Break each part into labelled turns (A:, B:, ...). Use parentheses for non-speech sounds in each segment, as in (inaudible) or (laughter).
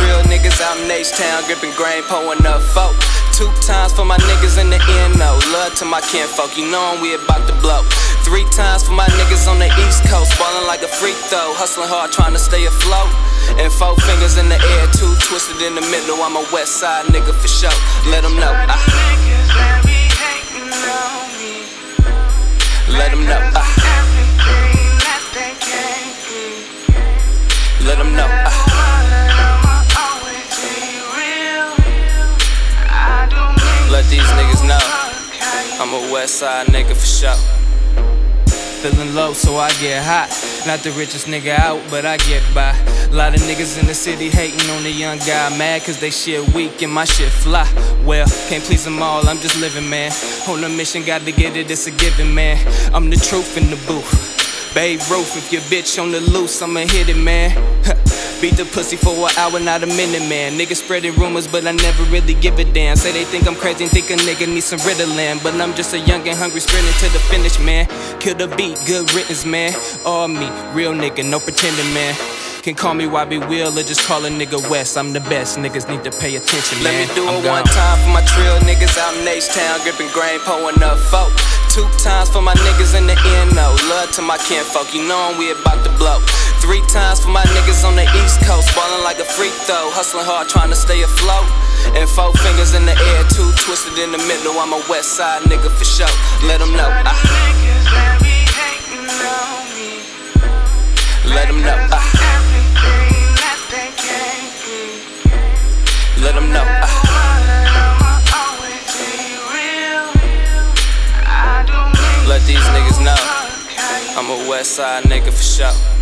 A: trill niggas out in H-Town, gripping grain, pouring up folk. Two times for my niggas in the NO. Love to my kinfolk, you know we about to blow. Three times for my niggas on the East Coast, ballin' like a freak though. Hustling hard, trying to stay afloat. And four fingers in the air, two twisted in the middle. I'm a west side nigga for sure. Let them know. Ah. I, let them know. I, let them know. I, ah. let these niggas know. I'm a west side nigga for sure. Feeling low, so I get hot. Not the richest nigga out, but I get by. A lot of niggas in the city hating on the young guy. Mad cause they shit weak and my shit fly. Well, can't please them all, I'm just living, man. On a mission, got to get it, it's a given, man. I'm the truth in the booth. Babe Ruth, if your bitch on the loose, I'ma hit it, man. Beat the pussy for an hour, not a minute, man. Niggas spreading rumors, but I never really give a damn. Say they think I'm crazy and think a nigga need some Ritalin. But I'm just a young and hungry sprinting to the finish, man. Kill the beat, good riddance, man. All me, real nigga, no pretending, man. Can call me YB Will or just call a nigga West. I'm the best, niggas need to pay attention, man. Let me do it one time for my trill niggas out in H-Town, gripping grain, pouring up folk. Two times for my niggas in the NO. Love to my kinfolk, you know we about to blow. Three times for my niggas on the East Coast, ballin' like a freak though. Hustling hard, trying to stay afloat. And four fingers in the air, two twisted in the middle. I'm a west side nigga for sure. Let them know. Ah. I, let them know. I, west side nigga for sure.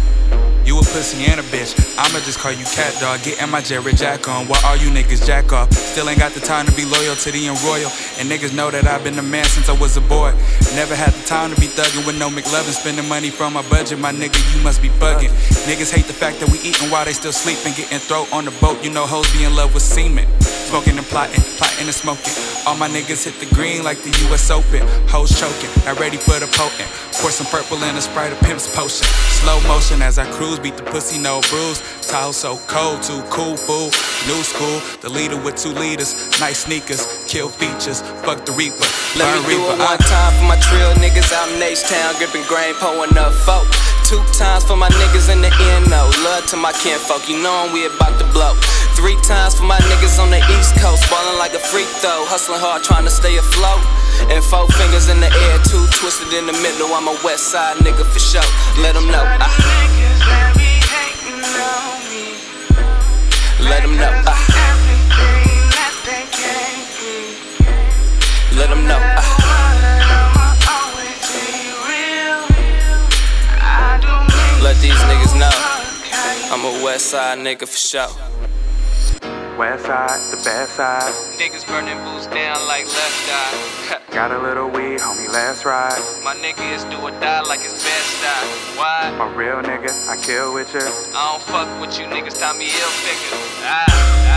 B: Pussy and a bitch. I'ma just call you cat dog. Getting my Jarrett Jack on. While all you niggas jack off. Still ain't got the time to be loyal to the royal. And niggas know that I've been a man since I was a boy. Never had the time to be thugging with no McLovin. Spending money from my budget, my nigga, you must be bugging. Niggas hate the fact that we eating while they still sleeping. Getting throat on the boat. You know hoes be in love with semen. Smoking and plotting, plotting and smoking. All my niggas hit the green like the US Open. Hoes choking, not ready for the potent. Pour some purple in a sprite, a pimp's potion. Slow motion as I cruise, beat the pussy, no bruise. Tahoe so cold, too cool, fool. New school, the leader with two leaders. Nice sneakers, kill features. Fuck the Reaper.
A: Let
B: Burn
A: me do
B: Reaper.
A: it one uh. time for my trill niggas out in H-Town, gripping grain, pouring up folk. Two times for my niggas in the NO. Love to my kinfolk, you know we about to blow. Three times for my niggas on the East Coast, ballin' like a freak though. Hustling hard, trying to stay afloat. And four fingers in the air, two twisted in the middle. I'm a west side nigga for sure. Let them know. I, let them know. I, let them know. I, let these niggas know. I'm a west side nigga for sure.
B: West side, the best side.
A: Niggas burning boots down like left eye. (laughs)
B: Got a little weed, homie, let's ride.
A: My nigga is do or die like it's best die. Why?
B: My real nigga, I kill with you.
A: I don't fuck with you niggas, Tommy Hilfiger. Ah.